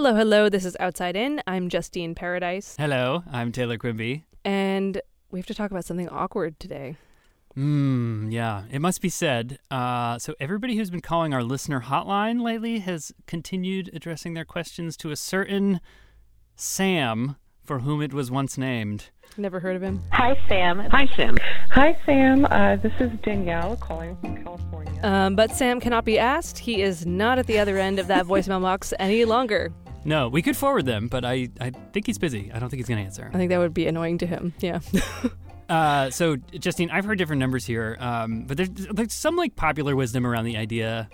Hello, hello. This is Outside In. I'm Justine Paradis, Hello, I'm Taylor Quimby. and we have to talk about something awkward today. Hmm, yeah, it must be said. Uh, so, everybody who's been calling our listener hotline lately has continued addressing their questions to a certain Sam for whom it was once named. Never heard of him. Hi, Sam. Hi, Sam. Hi, Sam. Uh, this is Danielle calling from California. Um, but Sam cannot be asked. He is not at the other end of that voicemail box any longer. No, we could forward them, but I, I think he's busy. I don't think he's going to answer. I think that would be annoying to him. Yeah. Uh, so, Justine, I've heard different numbers here, um, but there's, there's some like popular wisdom around the idea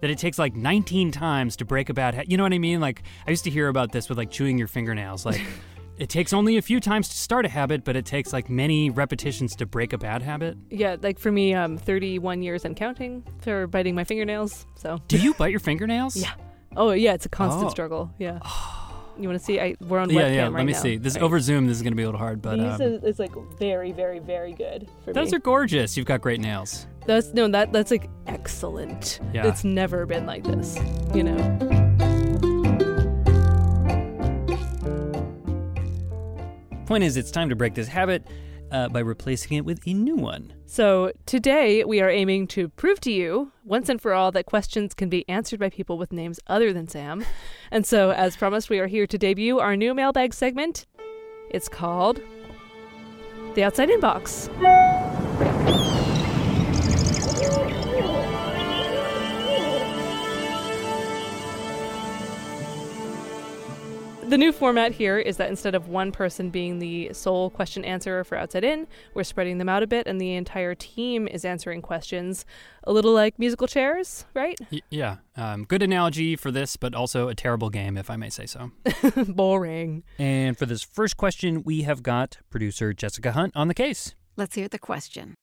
that it takes like 19 times to break a bad habit. You know what I mean? Like, I used to hear about this with like chewing your fingernails. Like, it takes only a few times to start a habit, but it takes like many repetitions to break a bad habit. yeah, like for me, um, 31 years and counting for biting my fingernails. So, Do you bite your fingernails? Yeah. Oh, yeah, it's a constant Oh. struggle. Yeah. You want to see? I, we're on Yeah, webcam yeah. right Let me now. see. This Right. over Zoom. This is going to be a little hard, but These um, is, is like very, very, very good for those me. are gorgeous. You've got great nails. That's no, that that's like excellent. Yeah. It's never been like this, you know. Point is, it's time to break this habit uh, by replacing it with a new one. So today we are aiming to prove to you once and for all that questions can be answered by people with names other than Sam. And so, as promised, we are here to debut our new mailbag segment. It's called the Outside Inbox. The new format here is that instead of one person being the sole question answerer for Outside In, we're spreading them out a bit and the entire team is answering questions. A little like musical chairs, right? Y- yeah. Um, good analogy for this, but also a terrible game, if I may say so. Boring. And for this first question, we have got producer Jessica Hunt on the case. Let's hear the question.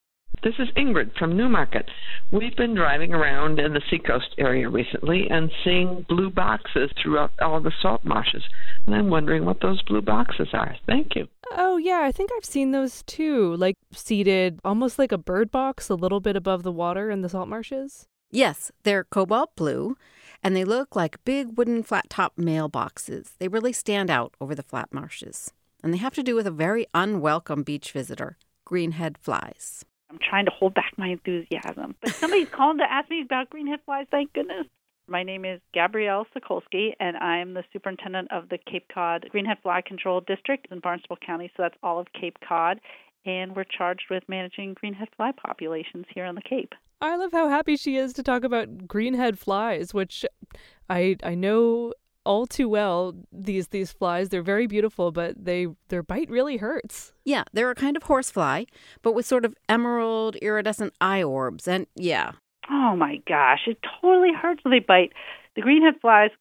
This is Ingrid from Newmarket. We've been driving around in the seacoast area recently and seeing blue boxes throughout all the salt marshes. And I'm wondering what those blue boxes are. Thank you. Oh, yeah, I think I've seen those too. Like seated almost like a bird box a little bit above the water in the salt marshes. Yes, they're cobalt blue, and they look like big wooden flat top mailboxes. They really stand out over the flat marshes. And they have to do with a very unwelcome beach visitor, greenhead flies. I'm trying to hold back my enthusiasm. But somebody's calling to ask me about greenhead flies, thank goodness. My name is Gabrielle Sakolsky, and I am the superintendent of the Cape Cod Greenhead Fly Control District in Barnstable County, so that's all of Cape Cod. And we're charged with managing greenhead fly populations here on the Cape. I love how happy she is to talk about greenhead flies, which I I know all too well these these flies. They're very beautiful, but they their bite really hurts. Yeah, they're a kind of horsefly, but with sort of emerald iridescent eye orbs. And yeah, Oh my gosh, it totally hurts when they bite. The greenhead flies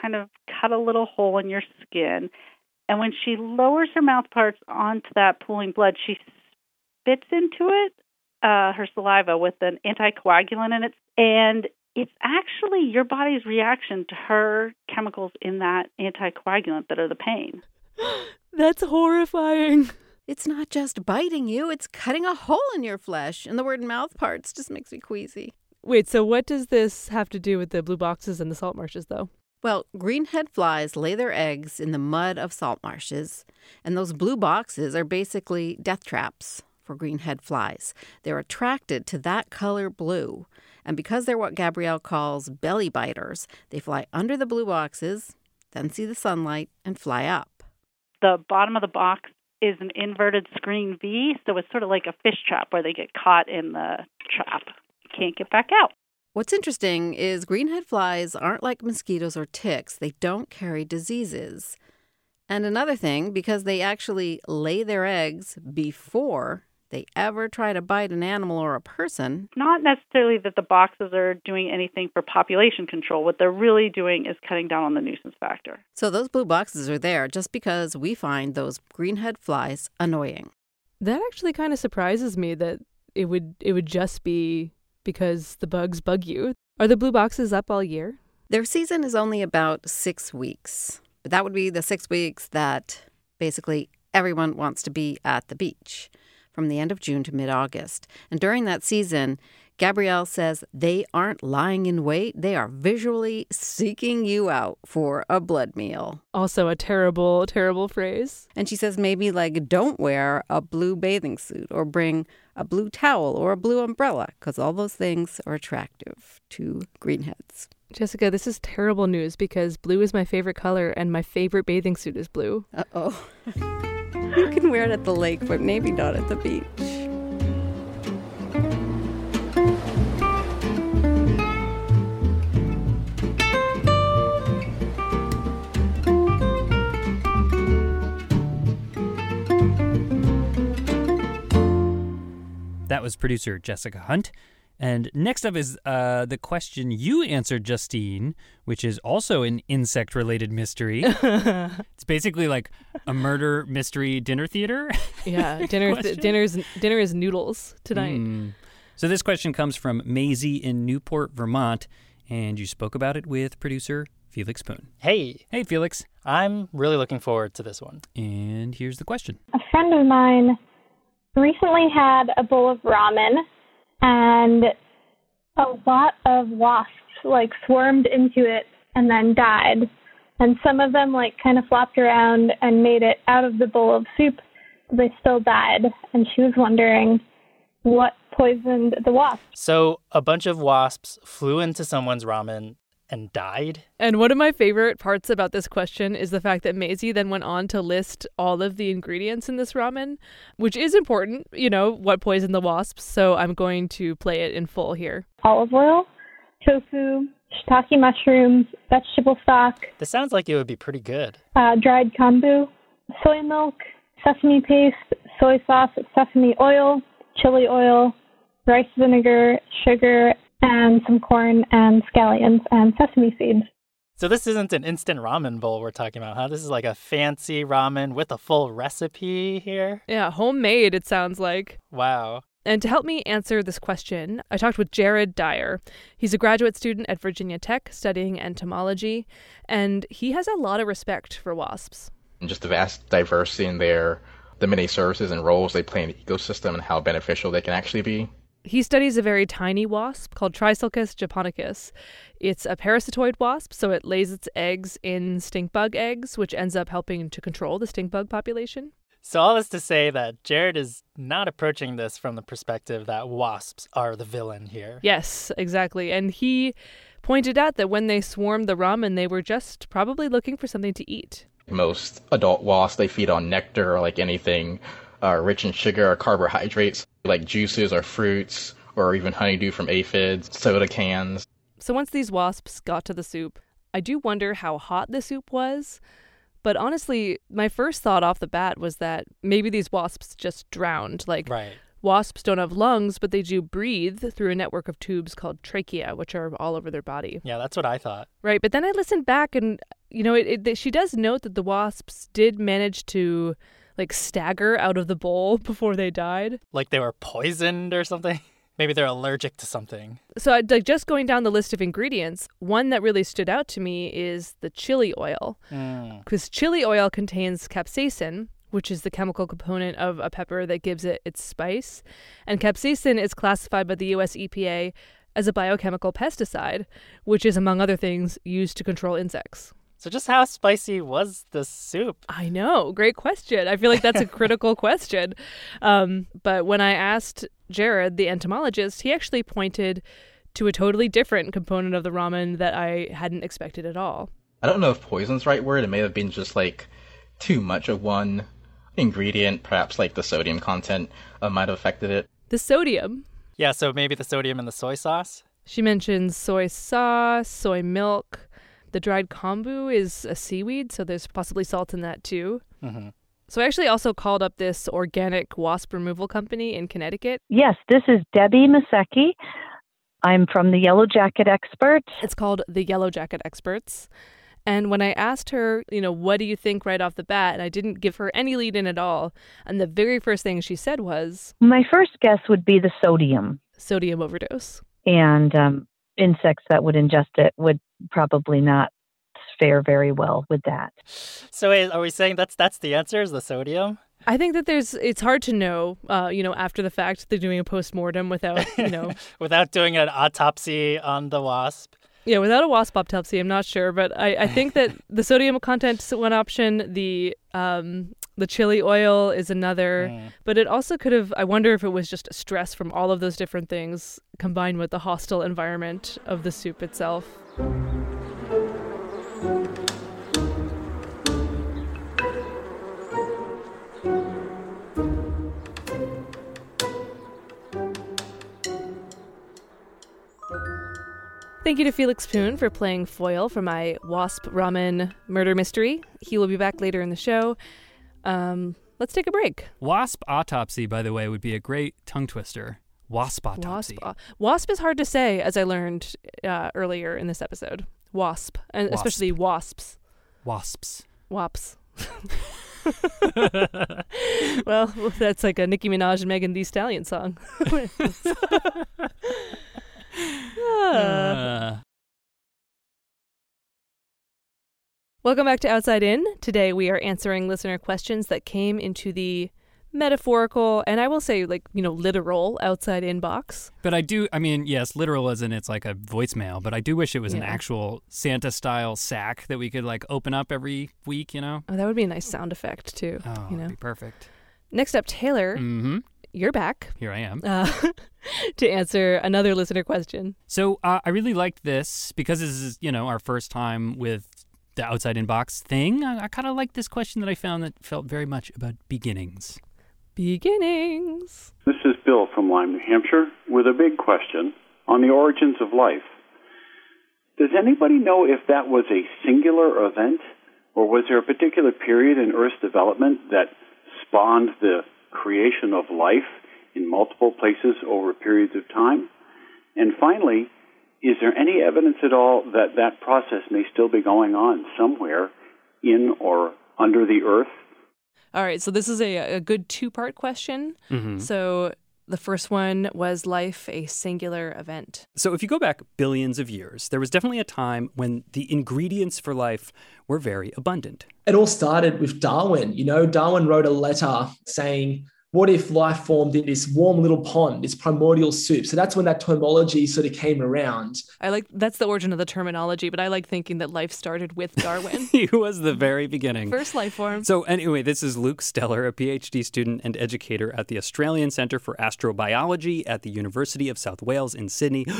kind of cut a little hole in your skin, and when she lowers her mouth parts onto that pooling blood, she spits into it uh, her saliva with an anticoagulant in it, and it's actually your body's reaction to her chemicals in that anticoagulant that are the pain. That's horrifying. it's not just biting you, it's cutting a hole in your flesh. And the word mouth parts just makes me queasy. Wait, so what does this have to do with the blue boxes and the salt marshes, though? Well, greenhead flies lay their eggs in the mud of salt marshes, and those blue boxes are basically death traps for greenhead flies. They're attracted to that color blue, and because they're what Gabrielle calls belly biters, they fly under the blue boxes, then see the sunlight and fly up. the bottom of the box is an inverted screen V, so it's sort of like a fish trap where they get caught in the trap. Can't get back out. What's interesting is greenhead flies aren't like mosquitoes or ticks. They don't carry diseases. And another thing, because they actually lay their eggs before they ever try to bite an animal or a person, Not necessarily that the boxes are doing anything for population control. What they're really doing is cutting down on the nuisance factor. so those blue boxes are there just because we find those greenhead flies annoying. That actually kind of surprises me that it would it would just be because the bugs bug you. Are the blue boxes up all year? Their season is only about six weeks, but that would be the six weeks that basically everyone wants to be at the beach from the end of June to mid August. And during that season, Gabrielle says they aren't lying in wait, they are visually seeking you out for a blood meal. Also, a terrible, terrible phrase. And she says maybe like don't wear a blue bathing suit or bring a blue towel or a blue umbrella because all those things are attractive to greenheads. Jessica, this is terrible news because blue is my favorite color and my favorite bathing suit is blue. Uh oh. you can wear it at the lake, but maybe not at the beach. That was producer Jessica Hunt. And next up is uh, the question you answered, Justine, which is also an insect related mystery. it's basically like a murder mystery dinner theater. Yeah, dinner Question? dinner's dinner is noodles tonight. Mm. So this question comes from Maisie in Newport, Vermont, and you spoke about it with producer Felix Poon. Hey, Hey, Felix. I'm really looking forward to this one. And here's the question. a friend of mine recently had a bowl of ramen and a lot of wasps like swarmed into it and then died. And some of them like kind of flopped around and made it out of the bowl of soup but they still died. And she was wondering what poisoned the wasps So, a bunch of wasps flew into someone's ramen and died. And one of my favorite parts about this question is the fact that Maisie then went on to list all of the ingredients in this ramen, which is important, you know, what poisoned the wasps. So I'm going to play it in full here. olive oil tofu shiitake mushrooms vegetable stock This sounds like it would be pretty good. uh, dried kombu, soy milk, sesame paste, soy sauce, sesame oil, chili oil, rice vinegar, sugar, and some corn and scallions and sesame seeds. So, this isn't an instant ramen bowl we're talking about, huh? This is like a fancy ramen with a full recipe here. Yeah, homemade, it sounds like. Wow. And to help me answer this question, I talked with Jared Dyer. He's a graduate student at Virginia Tech studying entomology, and he has a lot of respect for wasps. and just the vast diversity in their the many services and roles they play in the ecosystem and how beneficial they can actually be. He studies a very tiny wasp called Trissolcus japonicus. It's a parasitoid wasp, so it lays its eggs in stink bug eggs, which ends up helping to control the stink bug population. So, all this to say that Jared is not approaching this from the perspective that wasps are the villain here. Yes, exactly. And he pointed out that when they swarmed the ramen, they were just probably looking for something to eat. Most adult wasps they feed on nectar or like anything uh, rich in sugar or carbohydrates, like juices or fruits or even honeydew from aphids, soda cans. So once these wasps got to the soup, I do wonder how hot the soup was. But honestly, my first thought off the bat was that maybe these wasps just drowned. Like, Right. wasps don't have lungs, but they do breathe through a network of tubes called trachea, which are all over their body. Yeah, that's what I thought. Right. But then I listened back and, you know, it, it, she does note that the wasps did manage to, like, stagger out of the bowl before they died. Like they were poisoned or something. Maybe they're allergic to something. So, like, just going down the list of ingredients, one that really stood out to me is the chili oil. Mm. because chili oil contains capsaicin, which is the chemical component of a pepper that gives it its spice. And capsaicin is classified by the US EPA as a biochemical pesticide, which is, among other things, used to control insects. So, just how spicy was the soup? I know. Great question. I feel like that's a critical question. Um, but when I asked Jared, the entomologist, he actually pointed to a totally different component of the ramen that I hadn't expected at all. I don't know if poison's the right word. It may have been just like too much of one ingredient. Perhaps like the sodium content uh, might have affected it. The sodium. Yeah, so maybe the sodium in the soy sauce? She mentions soy sauce, soy milk. The dried kombu is a seaweed, so there's possibly salt in that too. hmm So I actually also called up this organic wasp removal company in Connecticut. Yes, this is Debbie Maciecki. I'm from the Yellow Jacket Experts. It's called the Yellow Jacket Experts. And when I asked her, you know, what do you think right off the bat, and I didn't give her any lead in at all, and the very first thing she said was My first guess would be the sodium, sodium overdose. and um, insects that would ingest it would probably not fare very well with that. So, are we saying that's that's the answer? Is the sodium? I think that there's it's hard to know, uh, you know, after the fact they're doing a post mortem without, you know, Without doing an autopsy on the wasp. yeah, without a wasp autopsy. I'm not sure, but I, I think that the sodium content is one option. The um the chili oil is another, Mm. but it also could have. I wonder if it was just stress from all of those different things combined with the hostile environment of the soup itself. Thank you to Felix Poon for playing foil for my Wasp Ramen murder mystery. He will be back later in the show. Um, let's take a break. Wasp autopsy, by the way, would be a great tongue twister. Wasp autopsy. Wasp. Wasp is hard to say, as I learned uh, earlier in this episode. Wasp, and Wasp. especially wasps. Wasps. Wasps. well, that's like a Nicki Minaj and Megan Thee Stallion song. Ah. Uh, Welcome back to Outside In. Today we are answering listener questions that came into the metaphorical and I will say like, you know, literal outside in box. but I do, I mean, yes, literal as in it's like a voicemail, but I do wish it was an actual Santa style sack that we could like open up every week, you know? Oh, that would be a nice sound effect too. Oh, you know. be perfect. Next up, Taylor, Mm-hmm. you're back Here I am. uh, to answer another listener question. So uh, I really liked this because this is, you know, our first time with the outside inbox thing. I, I kind of like this question that I found that felt very much about beginnings. Beginnings. This is Bill from Lyme, New Hampshire, with a big question on the origins of life. Does anybody know if that was a singular event, or was there a particular period in Earth's development that spawned the creation of life in multiple places over periods of time? And finally, is there any evidence at all that that process may still be going on somewhere in or under the Earth? All right, so this is a, a good two part question. Mm-hmm. So the first one was life a singular event? So, if you go back billions of years, there was definitely a time when the ingredients for life were very abundant. It all started with Darwin. You know, Darwin wrote a letter saying, what if life formed in this warm little pond, this primordial soup? So that's when that terminology sort of came around. I like that's the origin of the terminology, but I like thinking that life started with Darwin. he was the very beginning. First life form. So, anyway, this is Luke Steller, a PhD student and educator at the Australian Centre for Astrobiology at the University of South Wales in Sydney.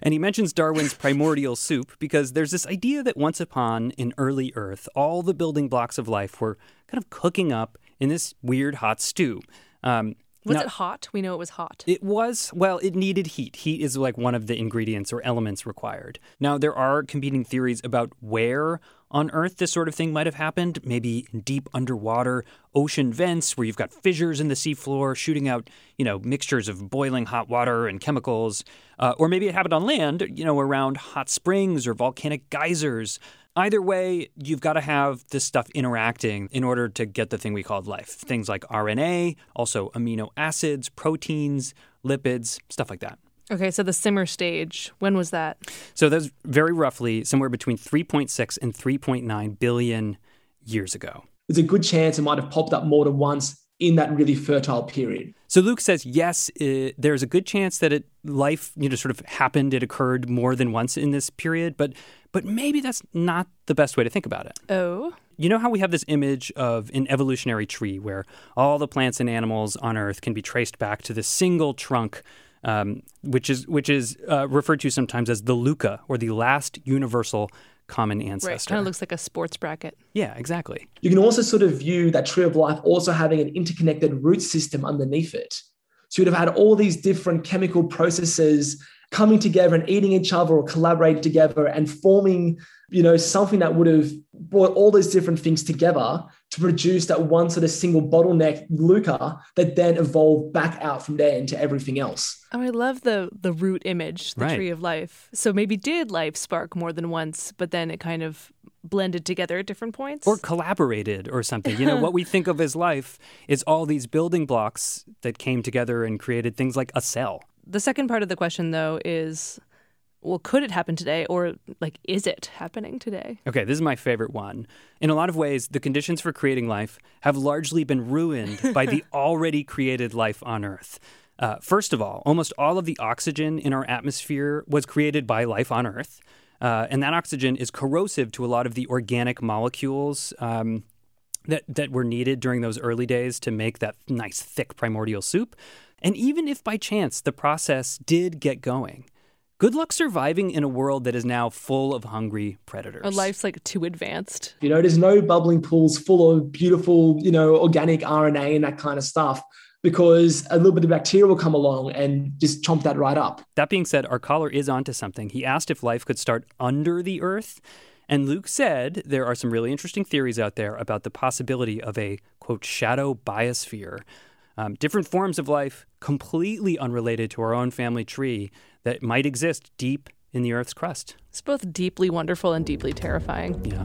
And he mentions Darwin's primordial soup because there's this idea that once upon an early Earth, all the building blocks of life were kind of cooking up in this weird hot stew. Um, was now- it hot? We know it was hot. it was, well, it needed heat. Heat is like one of the ingredients or elements required. Now, there are competing theories about where on Earth this sort of thing might have happened. Maybe in deep underwater ocean vents where you've got fissures in the seafloor shooting out, you know, mixtures of boiling hot water and chemicals. Uh, or maybe it happened on land, you know, around hot springs or volcanic geysers. Either way, you've got to have this stuff interacting in order to get the thing we called life. Things like RNA, also amino acids, proteins, lipids, stuff like that. Okay, so the simmer stage, when was that? So that's very roughly somewhere between 3.6 and 3.9 billion years ago. There's a good chance it might have popped up more than once in that really fertile period. So Luke says, yes, uh there's a good chance that it life, you know, sort of happened. It occurred more than once in this period, but but maybe that's not the best way to think about it. Oh. You know how we have this image of an evolutionary tree where all the plants and animals on Earth can be traced back to this single trunk, um, which is which is uh, referred to sometimes as the LUCA or the last universal common ancestor. Right. Kind of looks like a sports bracket. yeah, exactly. You can also sort of view that tree of life also having an interconnected root system underneath it. So you'd have had all these different chemical processes coming together and eating each other or collaborating together and forming, you know, something that would have brought all those different things together to produce that one sort of single bottleneck Luca that then evolved back out from there into everything else. Oh, I love the the root image, the Right. tree of life. So maybe did life spark more than once, but then it kind of blended together at different points? Or collaborated or something. You know, what we think of as life is all these building blocks that came together and created things like a cell. The second part of the question though is well, could it happen today, or like, is it happening today? Okay, this is my favorite one. In a lot of ways, the conditions for creating life have largely been ruined by the already created life on Earth. Uh, first of all, almost all of the oxygen in our atmosphere was created by life on Earth. Uh, and that oxygen is corrosive to a lot of the organic molecules um, that, that were needed during those early days to make that nice, thick primordial soup. And even if by chance the process did get going, good luck surviving in a world that is now full of hungry predators. Our life's like too advanced. You know, there's no bubbling pools full of beautiful, you know, organic RNA and that kind of stuff because a little bit of bacteria will come along and just chomp that right up. That being said, our caller is onto something. He asked if life could start under the earth. And Luke said there are some really interesting theories out there about the possibility of a, quote, shadow biosphere. Um, different forms of life completely unrelated to our own family tree that might exist deep in the Earth's crust. It's both deeply wonderful and deeply terrifying. Yeah.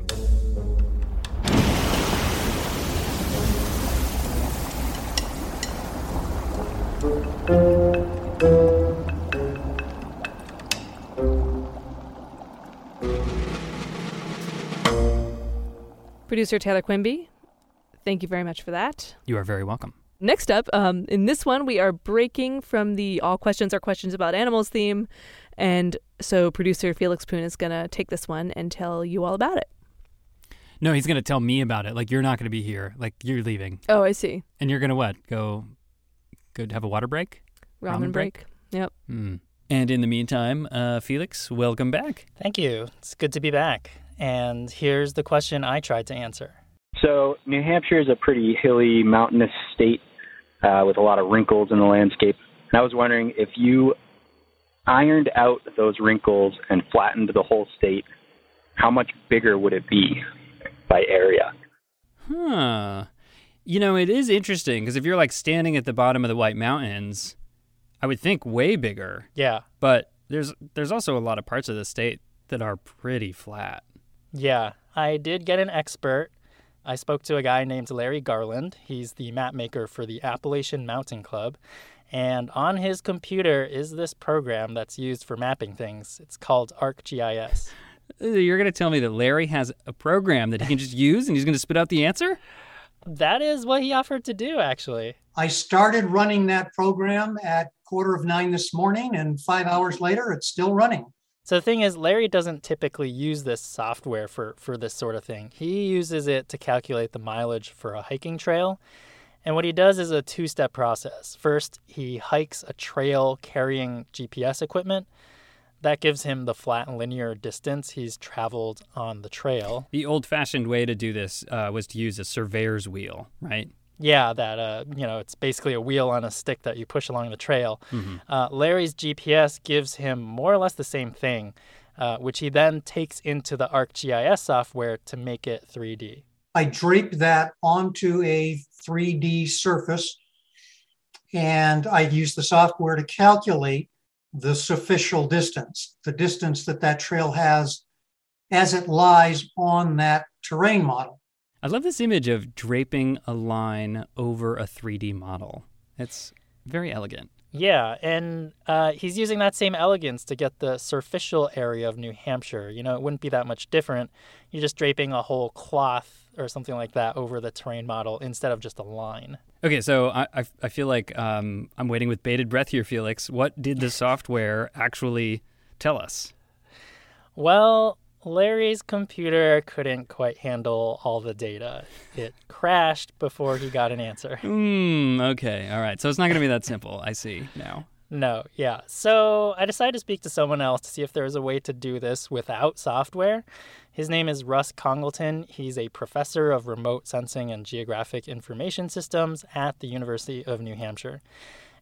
Producer Taylor Quimby, thank you very much for that. You are very welcome. Next up, um, in this one, we are breaking from the all questions are questions about animals theme. And so producer Felix Poon is going to take this one and tell you all about it. No, he's going to tell me about it. Like, you're not going to be here. Like, you're leaving. Oh, I see. And you're going to what? Go, go have a water break? Ramen, break. Yep. Hmm. And in the meantime, uh, Felix, welcome back. Thank you. It's good to be back. And here's the question I tried to answer. So, New Hampshire is a pretty hilly, mountainous state uh, with a lot of wrinkles in the landscape. And I was wondering if you ironed out those wrinkles and flattened the whole state, how much bigger would it be by area? Huh. You know, it is interesting because if you're like standing at the bottom of the White Mountains, I would think way bigger. Yeah. But there's there's also a lot of parts of the state that are pretty flat. Yeah, I did get an expert. I spoke to a guy named Larry Garland. He's the map maker for the Appalachian Mountain Club. And on his computer is this program that's used for mapping things. It's called ArcGIS. You're going to tell me that Larry has a program that he can just use and he's going to spit out the answer? That is what he offered to do, actually. I started running that program at quarter of nine this morning, and five hours later, it's still running. So the thing is, Larry doesn't typically use this software for, for this sort of thing. He uses it to calculate the mileage for a hiking trail. And what he does is a two step process. First, he hikes a trail carrying GPS equipment. That gives him the flat and linear distance he's traveled on the trail. The old fashioned way to do this uh, was to use a surveyor's wheel, right? Yeah, that uh, you know, it's basically a wheel on a stick that you push along the trail. Mm-hmm. Uh, Larry's GPS gives him more or less the same thing, uh, which he then takes into the ArcGIS software to make it 3D. I drape that onto a 3D surface, and I use the software to calculate the superficial distance, the distance that that trail has as it lies on that terrain model. I love this image of draping a line over a 3D model. It's very elegant. Yeah, and uh, he's using that same elegance to get the superficial area of New Hampshire. You know, it wouldn't be that much different. You're just draping a whole cloth or something like that over the terrain model instead of just a line. Okay, so I, I, I feel like um, I'm waiting with bated breath here, Felix. What did the software actually tell us? Well, Larry's computer couldn't quite handle all the data. It crashed before he got an answer. Hmm, okay, all right. So it's not going to be that simple. I see now. No, yeah. So I decided to speak to someone else to see if there was a way to do this without software. His name is Russ Congalton. He's a professor of remote sensing and geographic information systems at the University of New Hampshire.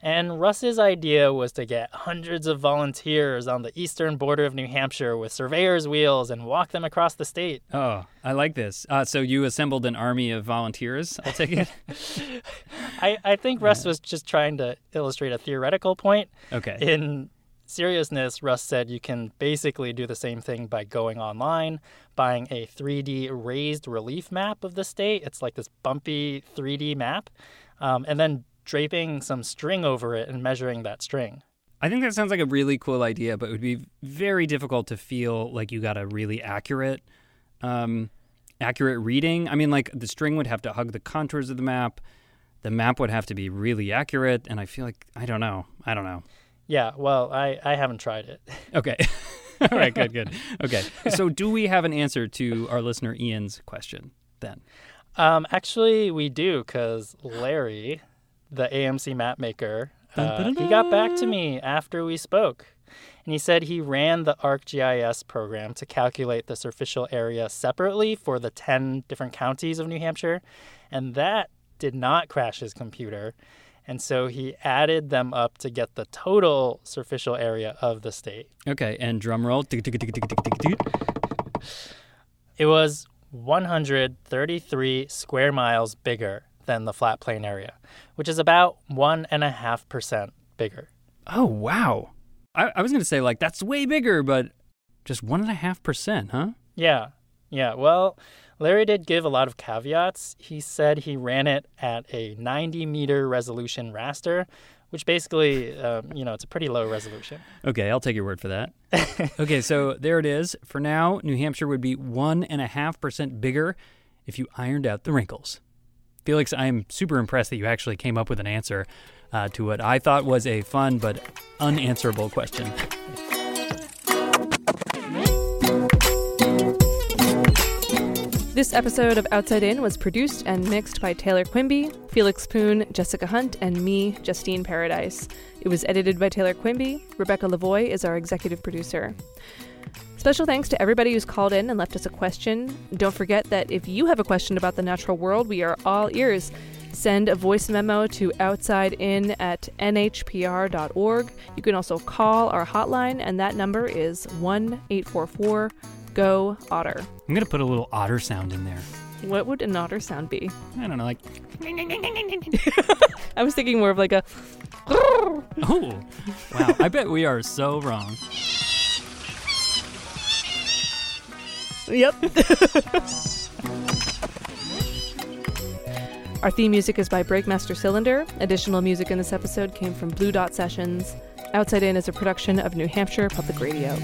And Russ's idea was to get hundreds of volunteers on the eastern border of New Hampshire with surveyor's wheels and walk them across the state. Oh, I like this. Uh, so you assembled an army of volunteers, I'll take it? I, I think Russ was just trying to illustrate a theoretical point. Okay. In seriousness, Russ said you can basically do the same thing by going online, buying a 3D raised relief map of the state. It's like this bumpy 3D map, um, and then draping some string over it and measuring that string. I think that sounds like a really cool idea, but it would be very difficult to feel like you got a really accurate, um, accurate reading. I mean, like the string would have to hug the contours of the map. The map would have to be really accurate, and I feel like I don't know. I don't know. Yeah, well, I, I haven't tried it. Okay. All right, good, good. Okay. So, do we have an answer to our listener Ian's question then? Um, actually, we do because Larry, the AMC map maker, uh, he got back to me after we spoke. And he said he ran the ArcGIS program to calculate the surficial area separately for the 10 different counties of New Hampshire. And that did not crash his computer. And so he added them up to get the total surficial area of the state. Okay, and drum roll. It was 133 square miles bigger than the flat plain area, which is about 1.5% bigger. Oh, wow. I, I was going to say, like, that's way bigger, but just 1.5%, huh? Yeah. Yeah. Well, Larry did give a lot of caveats. He said he ran it at a 90 meter resolution raster, which basically, um, you know, it's a pretty low resolution. Okay, I'll take your word for that. okay, so there it is. For now, New Hampshire would be 1.5% bigger if you ironed out the wrinkles. Felix, I am super impressed that you actually came up with an answer uh, to what I thought was a fun but unanswerable question. This episode of Outside In was produced and mixed by Taylor Quimby, Felix Poon, Jessica Hunt, and me, Justine Paradis. It was edited by Taylor Quimby. Rebecca Lavoie is our executive producer. Special thanks to everybody who's called in and left us a question. Don't forget that if you have a question about the natural world, we are all ears. Send a voice memo to outsidein at nhpr.org. You can also call our hotline, and that number is 1 844 GO OTTER. I'm going to put a little otter sound in there. What would an otter sound be? I don't know, like. I was thinking more of like a. Oh, wow. I bet we are so wrong. Yep. Our theme music is by Breakmaster Cylinder. Additional music in this episode came from Blue Dot Sessions. Outside In is a production of New Hampshire Public Radio.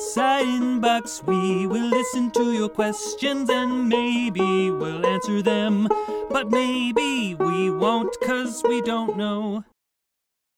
Outside in box, we will listen to your questions and maybe we'll answer them. But maybe we won't, cause we don't know.